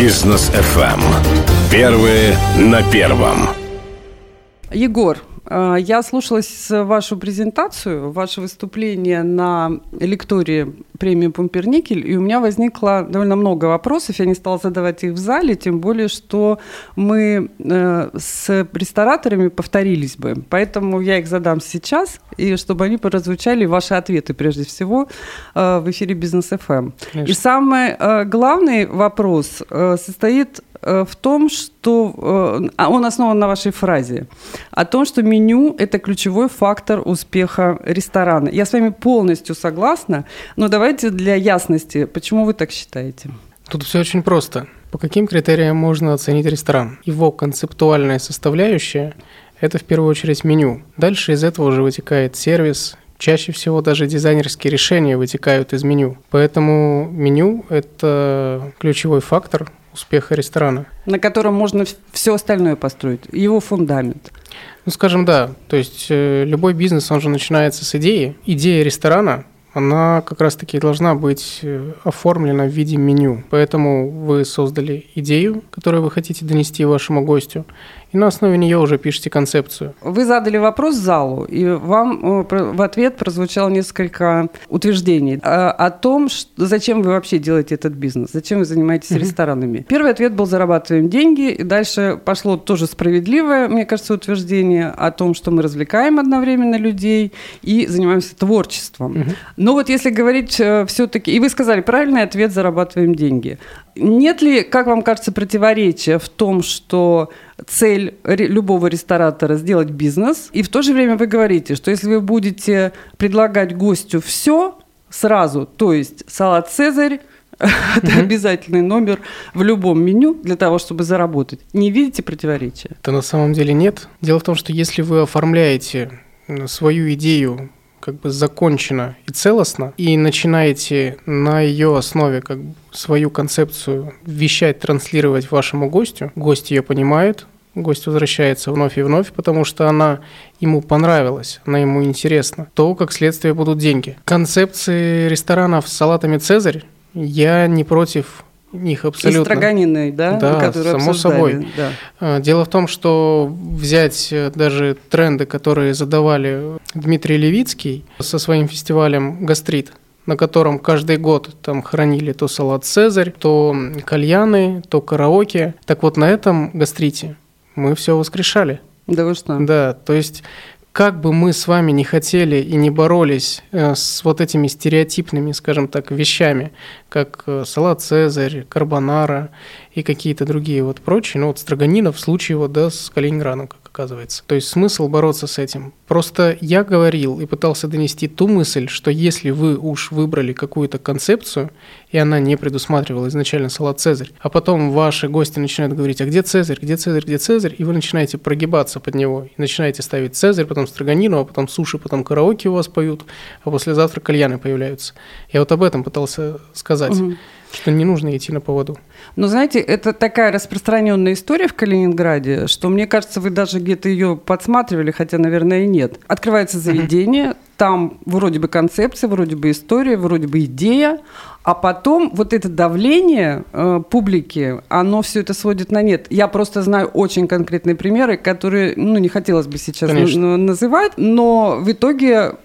Бизнес FM. Первые на первом. Егор, я слушалась вашу презентацию, ваше выступление на лектории премии Пумперникель, и у меня возникло довольно много вопросов. Я не стала задавать их в зале, тем более, что мы э, с рестораторами повторились бы. Поэтому я их задам сейчас, и чтобы они прозвучали, ваши ответы прежде всего, э, в эфире Бизнес ФМ. И самый главный вопрос состоит Э, в том, что э, а он основан на вашей фразе о том, что меню – это ключевой фактор успеха ресторана. Я с вами полностью согласна, но давайте для ясности, почему вы так считаете? Тут все очень просто. По каким критериям можно оценить ресторан? Его концептуальная составляющая – это в первую очередь меню. Дальше из этого уже вытекает сервис, Чаще всего даже дизайнерские решения вытекают из меню. Поэтому меню – это ключевой фактор успеха ресторана. На котором можно все остальное построить, его фундамент. Ну, скажем, да. То есть э, любой бизнес, он же начинается с идеи. Идея ресторана, она как раз-таки должна быть э, оформлена в виде меню. Поэтому вы создали идею, которую вы хотите донести вашему гостю, и на основе нее уже пишете концепцию. Вы задали вопрос залу, и вам э, в ответ прозвучало несколько утверждений э, о том, зачем вы вообще делаете этот бизнес, зачем вы занимаетесь mm ресторанами. Первый ответ был «зарабатываем деньги», и дальше пошло тоже справедливое, мне кажется, утверждение о том, что мы развлекаем одновременно людей и занимаемся творчеством. mm Но вот если говорить э, все-таки, и вы сказали правильный ответ «зарабатываем деньги». Нет ли, как вам кажется, противоречия в том, что цель любого ресторатора сделать бизнес, и в то же время вы говорите, что если вы будете предлагать гостю все сразу, то есть салат Цезарь, это обязательный номер в любом меню для того, чтобы заработать. Не видите противоречия? Да на самом деле нет. Дело в том, что если вы оформляете свою идею как бы закончена и целостно, и начинаете на ее основе как бы свою концепцию вещать, транслировать вашему гостю, гость ее понимает, гость возвращается вновь и вновь, потому что она ему понравилась, она ему интересна, то, как следствие, будут деньги. Концепции ресторанов с салатами «Цезарь» я не против них абсолютно. И строганины, да? Да, само собой. Да. А, дело в том, что взять э, даже тренды, которые задавали Дмитрий Левицкий со своим фестивалем «Гастрит», на котором каждый год там хранили то салат «Цезарь», то кальяны, то караоке. Так вот, на этом гастрите мы все воскрешали. Да вы что? Да, то есть как бы мы с вами не хотели и не боролись э, с вот этими стереотипными, скажем так, вещами, как э, салат Цезарь, карбонара и какие-то другие вот прочие, ну вот строганина в случае вот, да, с Калининградом, оказывается. То есть смысл бороться с этим. Просто я говорил и пытался донести ту мысль, что если вы уж выбрали какую-то концепцию, и она не предусматривала изначально салат Цезарь, а потом ваши гости начинают говорить, а где Цезарь, где Цезарь, где Цезарь, и вы начинаете прогибаться под него, и начинаете ставить Цезарь, потом строганину, а потом суши, потом караоке у вас поют, а послезавтра кальяны появляются. Я вот об этом пытался сказать. Угу. Что не нужно идти на поводу. Ну, знаете, это такая распространенная история в Калининграде, что мне кажется, вы даже где-то ее подсматривали, хотя, наверное, и нет. Открывается заведение, там вроде бы концепция, вроде бы история, вроде бы идея, а потом вот это давление э, публики, оно все это сводит на нет. Я просто знаю очень конкретные примеры, которые, ну, не хотелось бы сейчас называть, но в итоге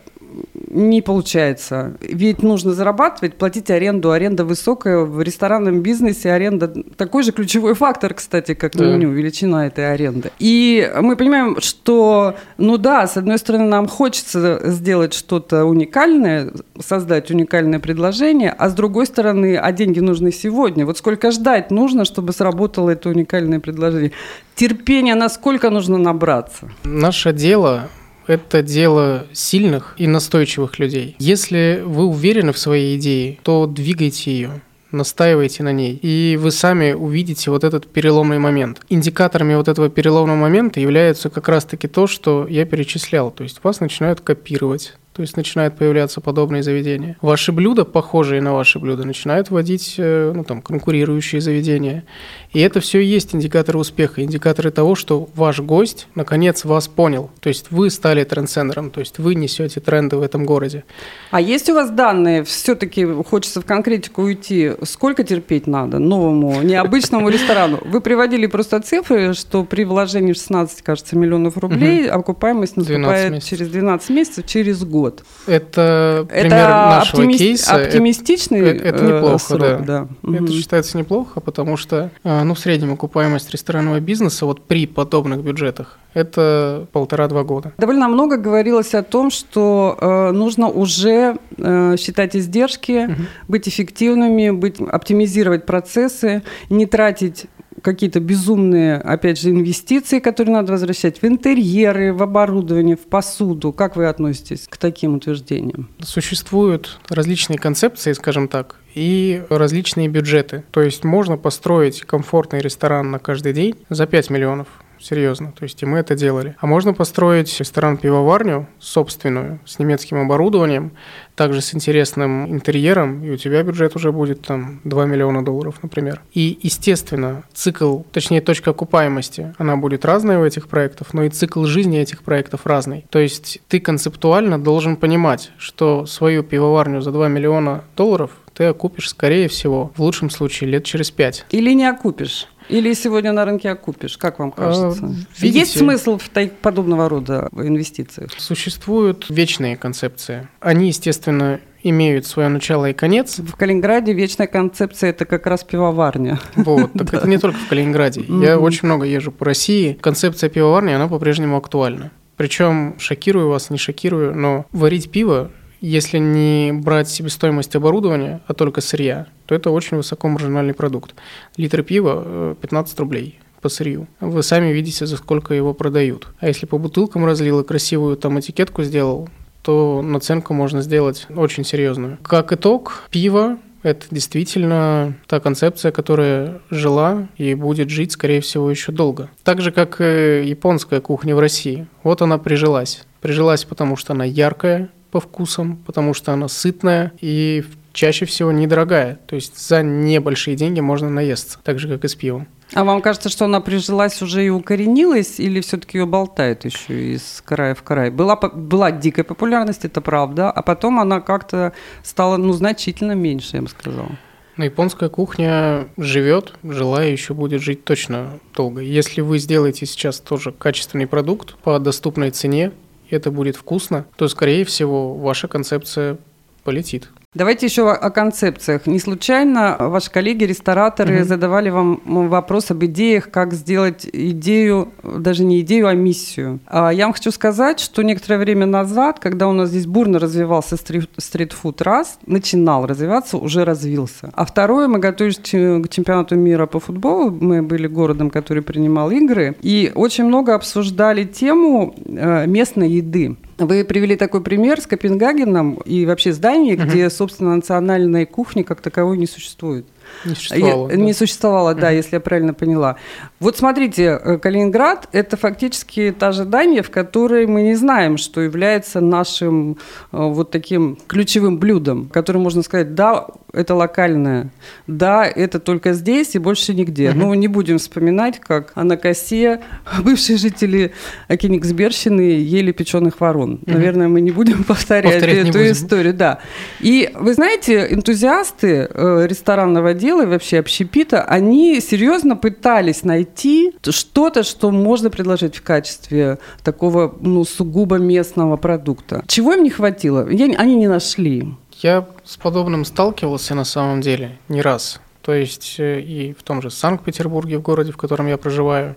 не получается. Ведь нужно зарабатывать, платить аренду. Аренда высокая. В ресторанном бизнесе аренда такой же ключевой фактор, кстати, как да. меню, величина этой аренды. И мы понимаем, что, ну да, с одной стороны, нам хочется сделать что-то уникальное, создать уникальное предложение, а с другой стороны, а деньги нужны сегодня. Вот сколько ждать нужно, чтобы сработало это уникальное предложение? Терпения насколько нужно набраться? Наше дело это дело сильных и настойчивых людей. Если вы уверены в своей идее, то двигайте ее настаивайте на ней, и вы сами увидите вот этот переломный момент. Индикаторами вот этого переломного момента являются как раз-таки то, что я перечислял. То есть вас начинают копировать, то есть начинают появляться подобные заведения. Ваши блюда, похожие на ваши блюда, начинают вводить э, ну, там, конкурирующие заведения. И это все и есть индикаторы успеха, индикаторы того, что ваш гость наконец вас понял. То есть вы стали трендсендером, то есть вы несете тренды в этом городе. А есть у вас данные, все-таки хочется в конкретику уйти, сколько терпеть надо новому, необычному ресторану? Вы приводили просто цифры, что при вложении в 16, кажется, миллионов рублей окупаемость наступает через 12 месяцев, через год. Это пример это нашего кейса. Оптимистичный это, это неплохо, срок, да. да. Это угу. считается неплохо, потому что э, ну, в среднем окупаемость ресторанного бизнеса вот при подобных бюджетах это полтора-два года. Довольно много говорилось о том, что э, нужно уже э, считать издержки, угу. быть эффективными, быть, оптимизировать процессы, не тратить какие-то безумные, опять же, инвестиции, которые надо возвращать в интерьеры, в оборудование, в посуду. Как вы относитесь к таким утверждениям? Существуют различные концепции, скажем так, и различные бюджеты. То есть можно построить комфортный ресторан на каждый день за 5 миллионов серьезно. То есть и мы это делали. А можно построить ресторан-пивоварню собственную, с немецким оборудованием, также с интересным интерьером, и у тебя бюджет уже будет там 2 миллиона долларов, например. И, естественно, цикл, точнее, точка окупаемости, она будет разная у этих проектов, но и цикл жизни этих проектов разный. То есть ты концептуально должен понимать, что свою пивоварню за 2 миллиона долларов ты окупишь, скорее всего, в лучшем случае, лет через пять. Или не окупишь. Или сегодня на рынке окупишь, как вам кажется? А, видите, Есть смысл в подобного рода инвестициях? Существуют вечные концепции. Они, естественно, имеют свое начало и конец. В Калининграде вечная концепция – это как раз пивоварня. Вот, так это не только в Калининграде. Я очень много езжу по России. Концепция пивоварни, она по-прежнему актуальна. Причем, шокирую вас, не шокирую, но варить пиво если не брать себестоимость оборудования, а только сырья, то это очень высокомаржинальный продукт. Литр пива 15 э, рублей по сырью. Вы сами видите, за сколько его продают. А если по бутылкам разлил и красивую там этикетку сделал, то наценку можно сделать очень серьезную. Как итог, пиво это действительно та концепция, которая жила и будет жить, скорее всего, еще долго. Так же, как и японская кухня в России. Вот она прижилась. Прижилась, потому что она яркая, по вкусам, потому что она сытная и чаще всего недорогая. То есть за небольшие деньги можно наесться, так же, как и с пивом. А вам кажется, что она прижилась уже и укоренилась, или все-таки ее болтает еще из края в край? Была, была дикая популярность, это правда, а потом она как-то стала ну, значительно меньше, я бы сказала. Но японская кухня живет, жила и еще будет жить точно долго. Если вы сделаете сейчас тоже качественный продукт по доступной цене, это будет вкусно, то, скорее всего, ваша концепция полетит. Давайте еще о концепциях. Не случайно ваши коллеги, рестораторы, угу. задавали вам вопрос об идеях, как сделать идею, даже не идею, а миссию. А я вам хочу сказать, что некоторое время назад, когда у нас здесь бурно развивался стритфуд, раз, начинал развиваться, уже развился. А второе, мы готовились к чемпионату мира по футболу, мы были городом, который принимал игры, и очень много обсуждали тему э, местной еды. Вы привели такой пример с Копенгагеном и вообще здание, угу. где, собственно, национальной кухни как таковой не существует. Не существовало. Я, да. Не существовало, да, если я правильно поняла. Вот смотрите, э, Калининград – это фактически та же Дания, в которой мы не знаем, что является нашим э, вот таким ключевым блюдом, которое можно сказать, да, это локальное, да, это только здесь и больше нигде. Угу. Ну, не будем вспоминать, как на косе бывшие жители Кенигсберщины ели печеных ворон. Угу. Наверное, мы не будем повторять, повторять эту историю, да. И вы знаете, энтузиасты э, ресторанного дела и вообще общепита, они серьезно пытались найти что-то, что можно предложить в качестве такого ну, сугубо местного продукта. Чего им не хватило? Я, они не нашли. Я с подобным сталкивался на самом деле не раз. То есть э, и в том же Санкт-Петербурге, в городе, в котором я проживаю,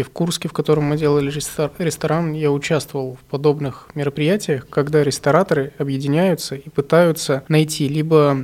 и в Курске, в котором мы делали ресторан, я участвовал в подобных мероприятиях, когда рестораторы объединяются и пытаются найти либо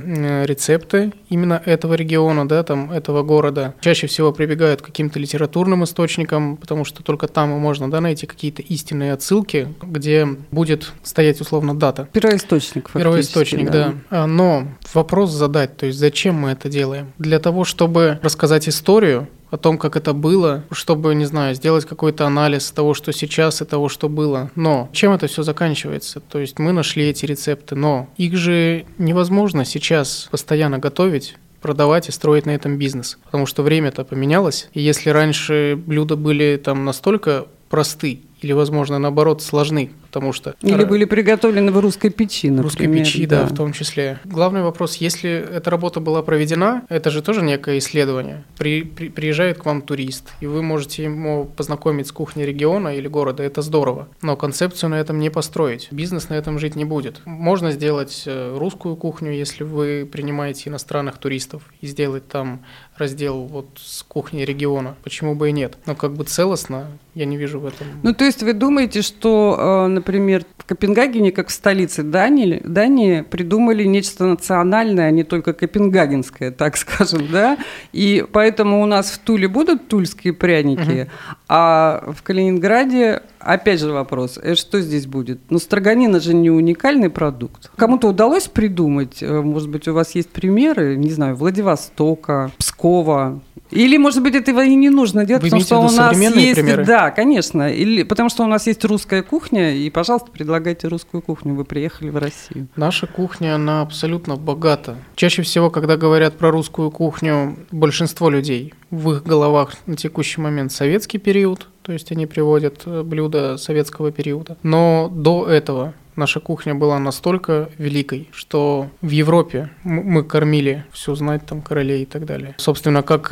рецепты именно этого региона, да, там, этого города. Чаще всего прибегают к каким-то литературным источникам, потому что только там можно, да, найти какие-то истинные отсылки, где будет стоять условно дата. Первоисточник, Первоисточник, да. да. А, но вопрос задать, то есть зачем мы это делаем? для того, чтобы рассказать историю, о том, как это было, чтобы, не знаю, сделать какой-то анализ того, что сейчас и того, что было. Но чем это все заканчивается? То есть мы нашли эти рецепты, но их же невозможно сейчас постоянно готовить продавать и строить на этом бизнес. Потому что время-то поменялось. И если раньше блюда были там настолько просты, или, возможно, наоборот, сложны, потому что... Или были приготовлены в русской печи, например. Русской печи, да. да, в том числе. Главный вопрос, если эта работа была проведена, это же тоже некое исследование. При, при, приезжает к вам турист, и вы можете ему познакомить с кухней региона или города, это здорово. Но концепцию на этом не построить. Бизнес на этом жить не будет. Можно сделать э, русскую кухню, если вы принимаете иностранных туристов, и сделать там раздел вот с кухней региона. Почему бы и нет? Но как бы целостно я не вижу в этом. Ну, то есть вы думаете, что, э, например, в Копенгагене, как в столице Дании, Дании придумали нечто национальное, а не только копенгагенское, так скажем, да? И поэтому у нас в Туле будут тульские пряники, угу. а в Калининграде Опять же вопрос, э, что здесь будет? Ну, строганина же не уникальный продукт. Кому-то удалось придумать, э, может быть, у вас есть примеры, не знаю, Владивостока, Пскова, или, может быть, этого и не нужно делать, Вы потому что у нас есть... Примеры? Да, конечно. Или, потому что у нас есть русская кухня, и, пожалуйста, предлагайте русскую кухню. Вы приехали в Россию. Наша кухня, она абсолютно богата. Чаще всего, когда говорят про русскую кухню, большинство людей в их головах на текущий момент советский период, то есть они приводят э, блюда советского периода. Но до этого наша кухня была настолько великой, что в Европе мы кормили всю знать там королей и так далее. Собственно, как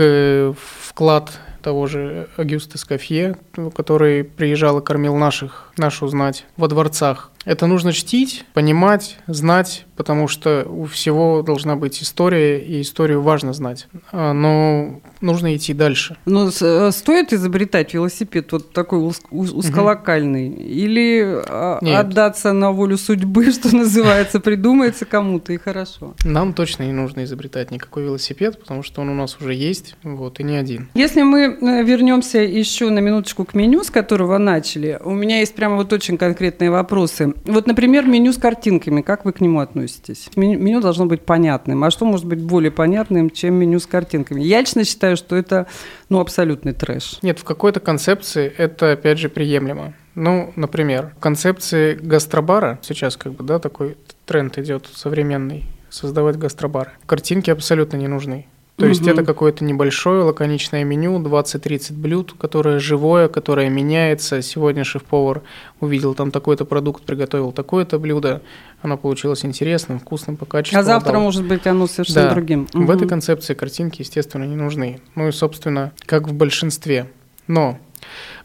вклад того же Агюста Скафье, который приезжал и кормил наших, нашу знать во дворцах. Это нужно чтить, понимать, знать, потому что у всего должна быть история, и историю важно знать. А, но нужно идти дальше. Но э, стоит изобретать велосипед вот такой узколокальный? Угу. Или а, Нет. отдаться на волю судьбы, что называется, придумается кому-то и хорошо? Нам точно не нужно изобретать никакой велосипед, потому что он у нас уже есть, вот, и не один. Если мы э, вернемся еще на минуточку к меню, с которого начали, у меня есть прямо вот очень конкретные вопросы. Вот, например, меню с картинками, как вы к нему относитесь? Меню должно быть понятным. А что может быть более понятным, чем меню с картинками? Я лично считаю, что это ну, абсолютный трэш. Нет, в какой-то концепции это, опять же, приемлемо. Ну, например, в концепции гастробара, сейчас как бы, да, такой тренд идет современный, создавать гастробары. Картинки абсолютно не нужны. То есть это какое-то небольшое лаконичное меню, 20-30 блюд, которое живое, которое меняется. Сегодня шеф-повар увидел там такой-то продукт, приготовил такое-то блюдо. Оно получилось интересным, вкусным по качеству. А завтра, отдал. может быть, оно совершенно да. другим. Угу. В этой концепции картинки, естественно, не нужны. Ну и, собственно, как в большинстве. Но,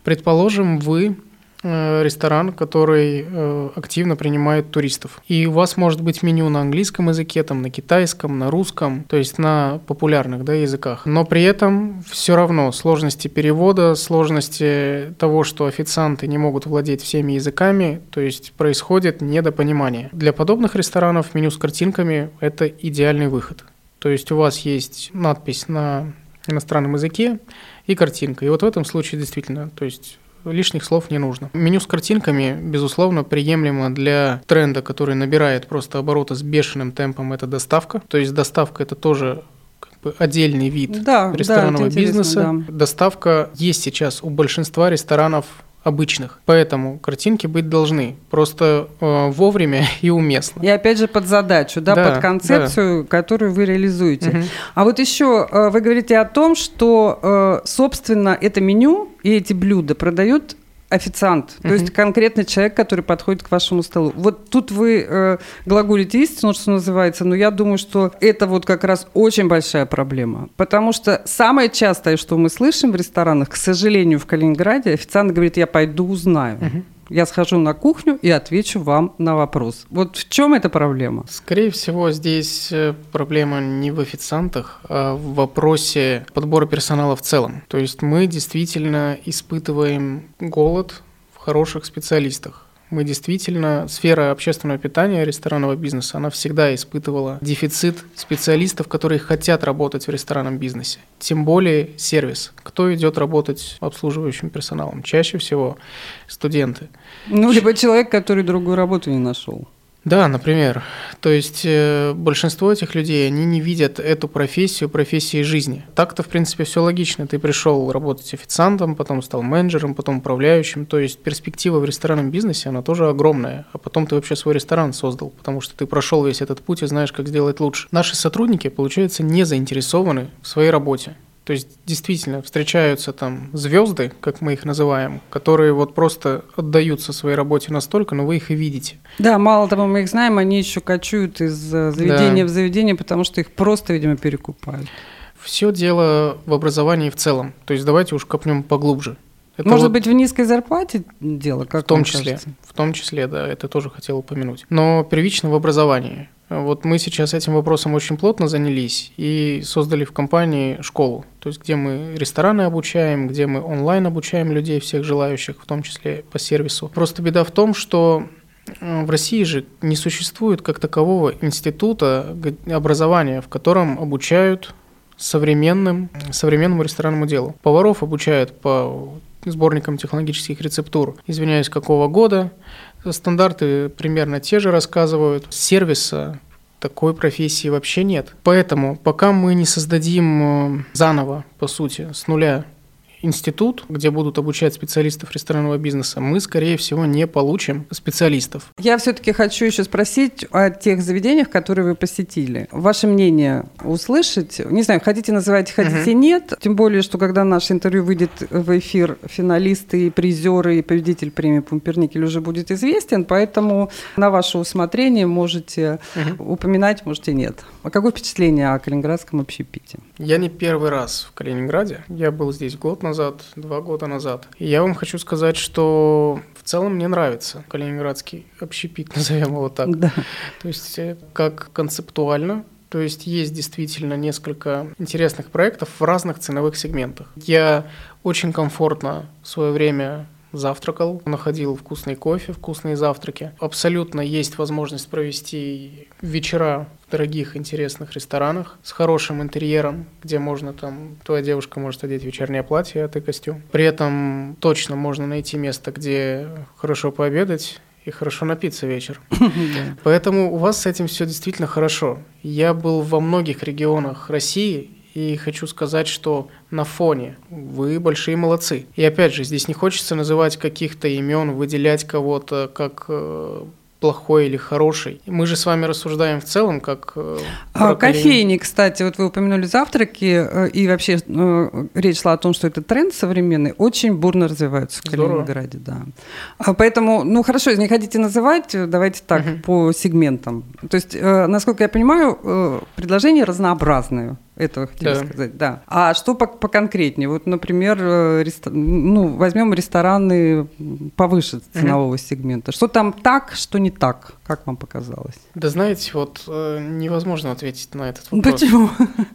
предположим, вы ресторан, который э, активно принимает туристов. И у вас может быть меню на английском языке, там, на китайском, на русском, то есть на популярных да, языках. Но при этом все равно сложности перевода, сложности того, что официанты не могут владеть всеми языками, то есть происходит недопонимание. Для подобных ресторанов меню с картинками – это идеальный выход. То есть у вас есть надпись на иностранном языке и картинка. И вот в этом случае действительно, то есть лишних слов не нужно. Меню с картинками, безусловно, приемлемо для тренда, который набирает просто обороты с бешеным темпом, это доставка. То есть доставка это тоже отдельный вид да, ресторанного да, бизнеса. Да. Доставка есть сейчас у большинства ресторанов обычных. Поэтому картинки быть должны просто э, вовремя и уместно. И опять же под задачу, да, да под концепцию, да. которую вы реализуете. Угу. А вот еще э, вы говорите о том, что, э, собственно, это меню и эти блюда продают официант, то uh-huh. есть конкретный человек, который подходит к вашему столу. Вот тут вы э, глаголите истину, что называется, но я думаю, что это вот как раз очень большая проблема, потому что самое частое, что мы слышим в ресторанах, к сожалению, в Калининграде, официант говорит, я пойду узнаю. Uh-huh я схожу на кухню и отвечу вам на вопрос. Вот в чем эта проблема? Скорее всего, здесь э, проблема не в официантах, а в вопросе подбора персонала в целом. То есть мы действительно испытываем голод в хороших специалистах мы действительно, сфера общественного питания, ресторанного бизнеса, она всегда испытывала дефицит специалистов, которые хотят работать в ресторанном бизнесе. Тем более сервис. Кто идет работать обслуживающим персоналом? Чаще всего студенты. Ну, либо человек, который другую работу не нашел. Да, например. То есть э, большинство этих людей, они не видят эту профессию профессией жизни. Так-то, в принципе, все логично. Ты пришел работать официантом, потом стал менеджером, потом управляющим. То есть перспектива в ресторанном бизнесе, она тоже огромная. А потом ты вообще свой ресторан создал, потому что ты прошел весь этот путь и знаешь, как сделать лучше. Наши сотрудники, получается, не заинтересованы в своей работе. То есть действительно встречаются там звезды, как мы их называем, которые вот просто отдаются своей работе настолько, но вы их и видите. Да, мало того, мы их знаем, они еще кочуют из э, заведения да. в заведение, потому что их просто, видимо, перекупают. Все дело в образовании в целом. То есть давайте уж копнем поглубже. Это Может вот быть, в низкой зарплате дело, как В том числе, кажется? в том числе, да, это тоже хотел упомянуть. Но первично в образовании. Вот мы сейчас этим вопросом очень плотно занялись и создали в компании школу, то есть где мы рестораны обучаем, где мы онлайн обучаем людей, всех желающих, в том числе по сервису. Просто беда в том, что э, в России же не существует как такового института образования, в котором обучают современным, современному ресторанному делу. Поваров обучают по сборникам технологических рецептур, извиняюсь, какого года, Стандарты примерно те же рассказывают. Сервиса такой профессии вообще нет. Поэтому пока мы не создадим э, заново, по сути, с нуля институт, где будут обучать специалистов ресторанного бизнеса, мы, скорее всего, не получим специалистов. Я все-таки хочу еще спросить о тех заведениях, которые вы посетили. Ваше мнение услышать? Не знаю, хотите называть, хотите угу. нет. Тем более, что когда наше интервью выйдет в эфир, финалисты, и призеры и победитель премии Пумперникель уже будет известен, поэтому на ваше усмотрение можете угу. упоминать, можете нет. А какое впечатление о Калининградском общепите? Я не первый раз в Калининграде. Я был здесь год назад назад, два года назад. И я вам хочу сказать, что в целом мне нравится калининградский общепит, назовем его так. Да. То есть э, как концептуально, то есть есть действительно несколько интересных проектов в разных ценовых сегментах. Я очень комфортно в свое время завтракал, находил вкусный кофе, вкусные завтраки. Абсолютно есть возможность провести вечера дорогих, интересных ресторанах с хорошим интерьером, где можно там, твоя девушка может одеть вечернее платье, а ты костюм. При этом точно можно найти место, где хорошо пообедать, и хорошо напиться вечер. Поэтому у вас с этим все действительно хорошо. Я был во многих регионах России и хочу сказать, что на фоне вы большие молодцы. И опять же, здесь не хочется называть каких-то имен, выделять кого-то как э, плохой или хороший. Мы же с вами рассуждаем в целом, как... Э, а, кофейни, кстати, вот вы упомянули завтраки, э, и вообще э, речь шла о том, что это тренд современный, очень бурно развивается в Здорово. Калининграде, да. А поэтому, ну хорошо, если не хотите называть, давайте так, угу. по сегментам. То есть, насколько я понимаю, предложения разнообразные этого хотели да. сказать, да. А что по поконкретнее? Вот, например, реста... ну, возьмем рестораны повыше ценового угу. сегмента. Что там так, что не так? Как вам показалось? Да знаете, вот э, невозможно ответить на этот вопрос. Почему?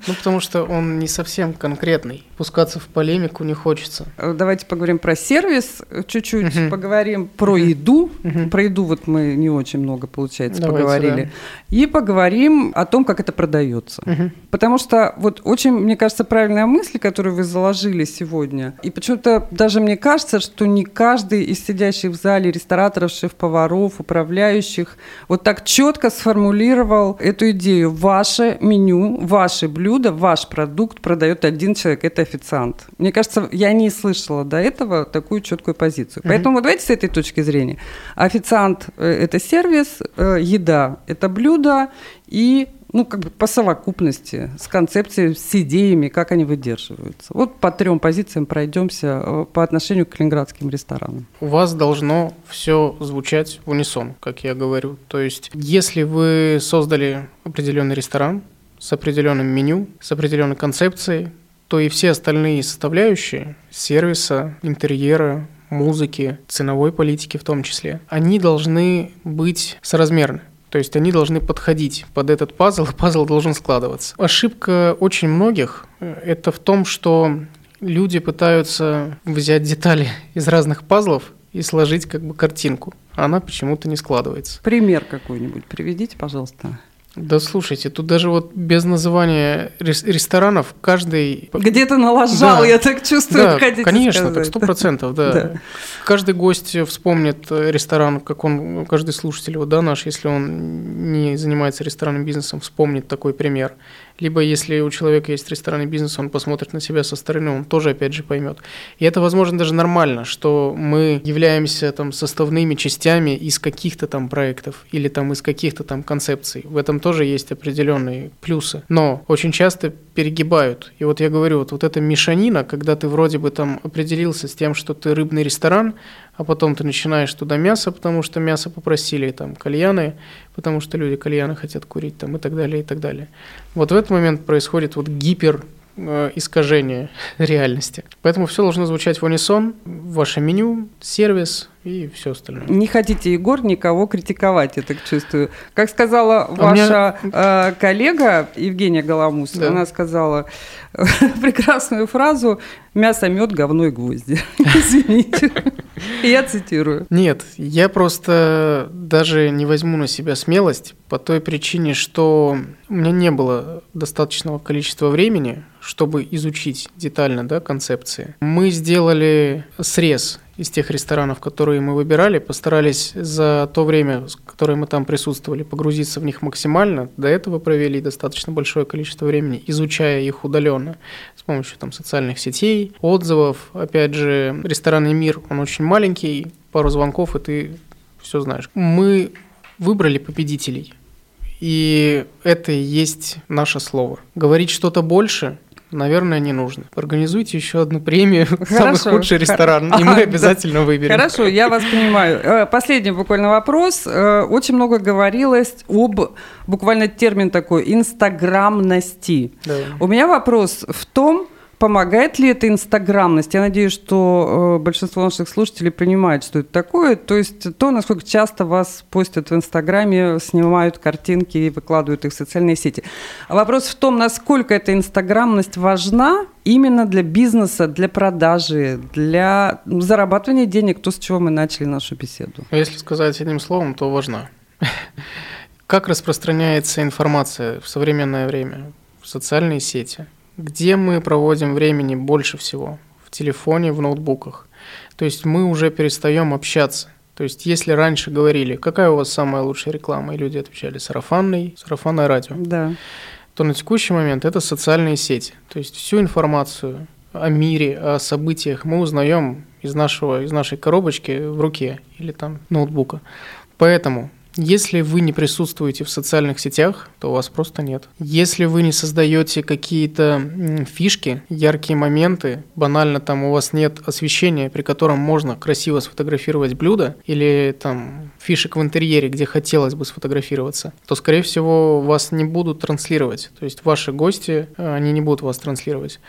Ну, потому что он не совсем конкретный. Пускаться в полемику не хочется. Э, давайте поговорим про сервис, э, чуть-чуть угу. поговорим про еду. Угу. Про еду вот мы не очень много, получается, Давайте, поговорили. Да. И поговорим о том, как это продается. Угу. Потому что вот очень, мне кажется, правильная мысль, которую вы заложили сегодня. И почему-то даже мне кажется, что не каждый из сидящих в зале рестораторов, шеф-поваров, управляющих вот так четко сформулировал эту идею. Ваше меню, ваше блюдо, ваш продукт продает один человек, это официант. Мне кажется, я не слышала до этого такую четкую позицию. Mm-hmm. Поэтому вот давайте с этой точки зрения. Официант э, – это сервис, э, еда – это блюдо, и ну, как бы по совокупности, с концепцией, с идеями, как они выдерживаются. Вот по трем позициям пройдемся э, по отношению к калининградским ресторанам. У вас должно все звучать в унисон, как я говорю. То есть, если вы создали определенный ресторан с определенным меню, с определенной концепцией, то и все остальные составляющие сервиса, интерьера, музыки, ценовой политики в том числе, они должны быть соразмерны. То есть они должны подходить под этот пазл, пазл должен складываться. Ошибка очень многих э, – это в том, что люди пытаются взять детали из разных пазлов и сложить как бы картинку. А она почему-то не складывается. Пример какой-нибудь приведите, пожалуйста. Да слушайте, тут даже вот без называния ресторанов каждый... Где-то налажал, да. я так чувствую, да, хотите конечно, сказать. так сто процентов, да. да. Каждый гость вспомнит ресторан, как он, каждый слушатель, вот, да, наш, если он не занимается ресторанным бизнесом, вспомнит такой пример. Либо если у человека есть ресторанный бизнес, он посмотрит на себя со стороны, он тоже опять же поймет. И это, возможно, даже нормально, что мы являемся там составными частями из каких-то там проектов или там из каких-то там концепций. В этом тоже есть определенные плюсы. Но очень часто перегибают. И вот я говорю, вот, вот эта мешанина, когда ты вроде бы там определился с тем, что ты рыбный ресторан, а потом ты начинаешь туда мясо, потому что мясо попросили, там, кальяны, потому что люди кальяны хотят курить, там, и так далее, и так далее. Вот в этот момент происходит вот гипер Э, искажение реальности. Поэтому все должно звучать в унисон, ваше меню, сервис и все остальное. Не хотите, Егор, никого критиковать, я так чувствую. Как сказала а ваша меня... э, коллега Евгения Голомус, да. она сказала прекрасную фразу «мясо, мед, говно и гвозди». Извините. Я цитирую. Нет, я просто даже не возьму на себя смелость по той причине, что у меня не было достаточного количества времени, чтобы изучить детально да, концепции. Мы сделали срез из тех ресторанов, которые мы выбирали, постарались за то время, которое мы там присутствовали, погрузиться в них максимально. До этого провели достаточно большое количество времени, изучая их удаленно с помощью там, социальных сетей, отзывов. Опять же, ресторанный мир, он очень маленький, пару звонков, и ты все знаешь. Мы выбрали победителей. И это и есть наше слово. Говорить что-то больше наверное, не нужно. Организуйте еще одну премию «Самый худший ресторан», и мы обязательно выберем. Хорошо, я вас понимаю. Э, последний буквально вопрос. Э, очень много говорилось об, буквально термин такой, инстаграмности. У меня вопрос в том, Помогает ли это инстаграмность? Я надеюсь, что э, большинство наших слушателей понимает, что это такое. То есть то, насколько часто вас постят в инстаграме, снимают картинки и выкладывают их в социальные сети. Вопрос в том, насколько эта инстаграмность важна именно для бизнеса, для продажи, для зарабатывания денег, то, с чего мы начали нашу беседу. А если сказать одним словом, то важна. Как распространяется информация в современное время в социальные сети? Где мы проводим времени больше всего? В телефоне, в ноутбуках. То есть мы уже перестаем общаться. То есть если раньше говорили, какая у вас самая лучшая реклама, и люди отвечали сарафанный, сарафанное радио, да. то на текущий момент это социальные сети. То есть всю информацию о мире, о событиях мы узнаем из, нашего, из нашей коробочки в руке или там ноутбука. Поэтому если вы не присутствуете в социальных сетях, то вас просто нет. Если вы не создаете какие-то фишки, яркие моменты, банально там у вас нет освещения, при котором можно красиво сфотографировать блюдо, или там фишек в интерьере, где хотелось бы сфотографироваться, то, скорее всего, вас не будут транслировать. То есть ваши гости, э, они не будут вас транслировать.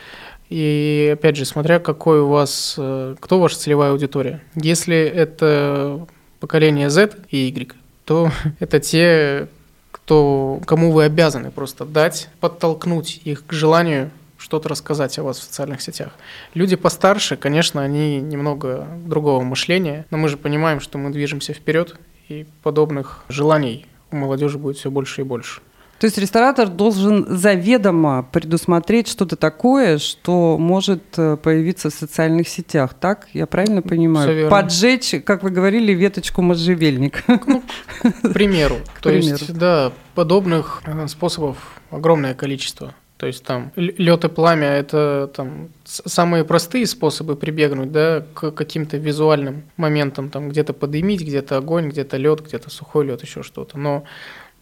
И опять же, смотря какой у вас, э, кто ваша целевая аудитория. Если это поколение Z и Y, то это те, кто, кому вы обязаны просто дать, подтолкнуть их к желанию что-то рассказать о вас в социальных сетях. Люди постарше, конечно, они немного другого мышления, но мы же понимаем, что мы движемся вперед, и подобных желаний у молодежи будет все больше и больше. То есть ресторатор должен заведомо предусмотреть что-то такое, что может э, появиться в социальных сетях, так? Я правильно понимаю? Поджечь, как вы говорили, веточку можжевельника. Ну, к примеру. То есть, да, подобных э, способов огромное количество. То есть там лед и пламя – это там самые простые способы прибегнуть да, к каким-то визуальным моментам, там где-то подымить, где-то огонь, где-то лед, где-то сухой лед, еще что-то. Но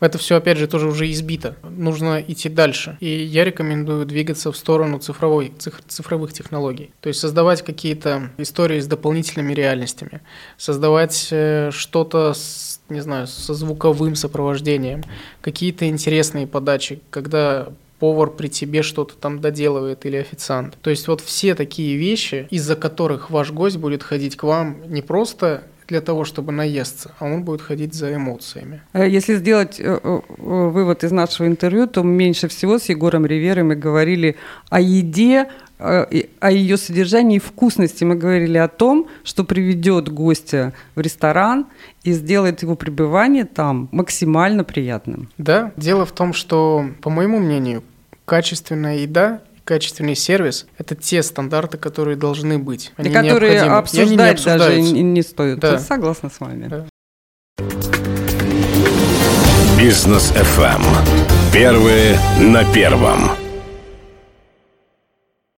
это все, опять же, тоже уже избито. Нужно идти дальше. И я рекомендую двигаться в сторону цифровой, цифровых технологий. То есть создавать какие-то истории с дополнительными реальностями. Создавать э, что-то с, не знаю, со звуковым сопровождением. Какие-то интересные подачи, когда повар при тебе что-то там доделывает или официант. То есть вот все такие вещи, из-за которых ваш гость будет ходить к вам не просто для того, чтобы наесться, а он будет ходить за эмоциями. Э, если сделать э, э, вывод из нашего интервью, то меньше всего с Егором Риверой мы говорили о еде, о ее содержании и вкусности. Мы говорили о том, что приведет гостя в ресторан и сделает его пребывание там максимально приятным. Да, дело в том, что, по моему мнению, качественная еда качественный сервис – это те стандарты, которые должны быть. Они и которые обсуждать не даже не, не стоит. Да. Согласна с вами. Да. Бизнес FM. Первые на первом.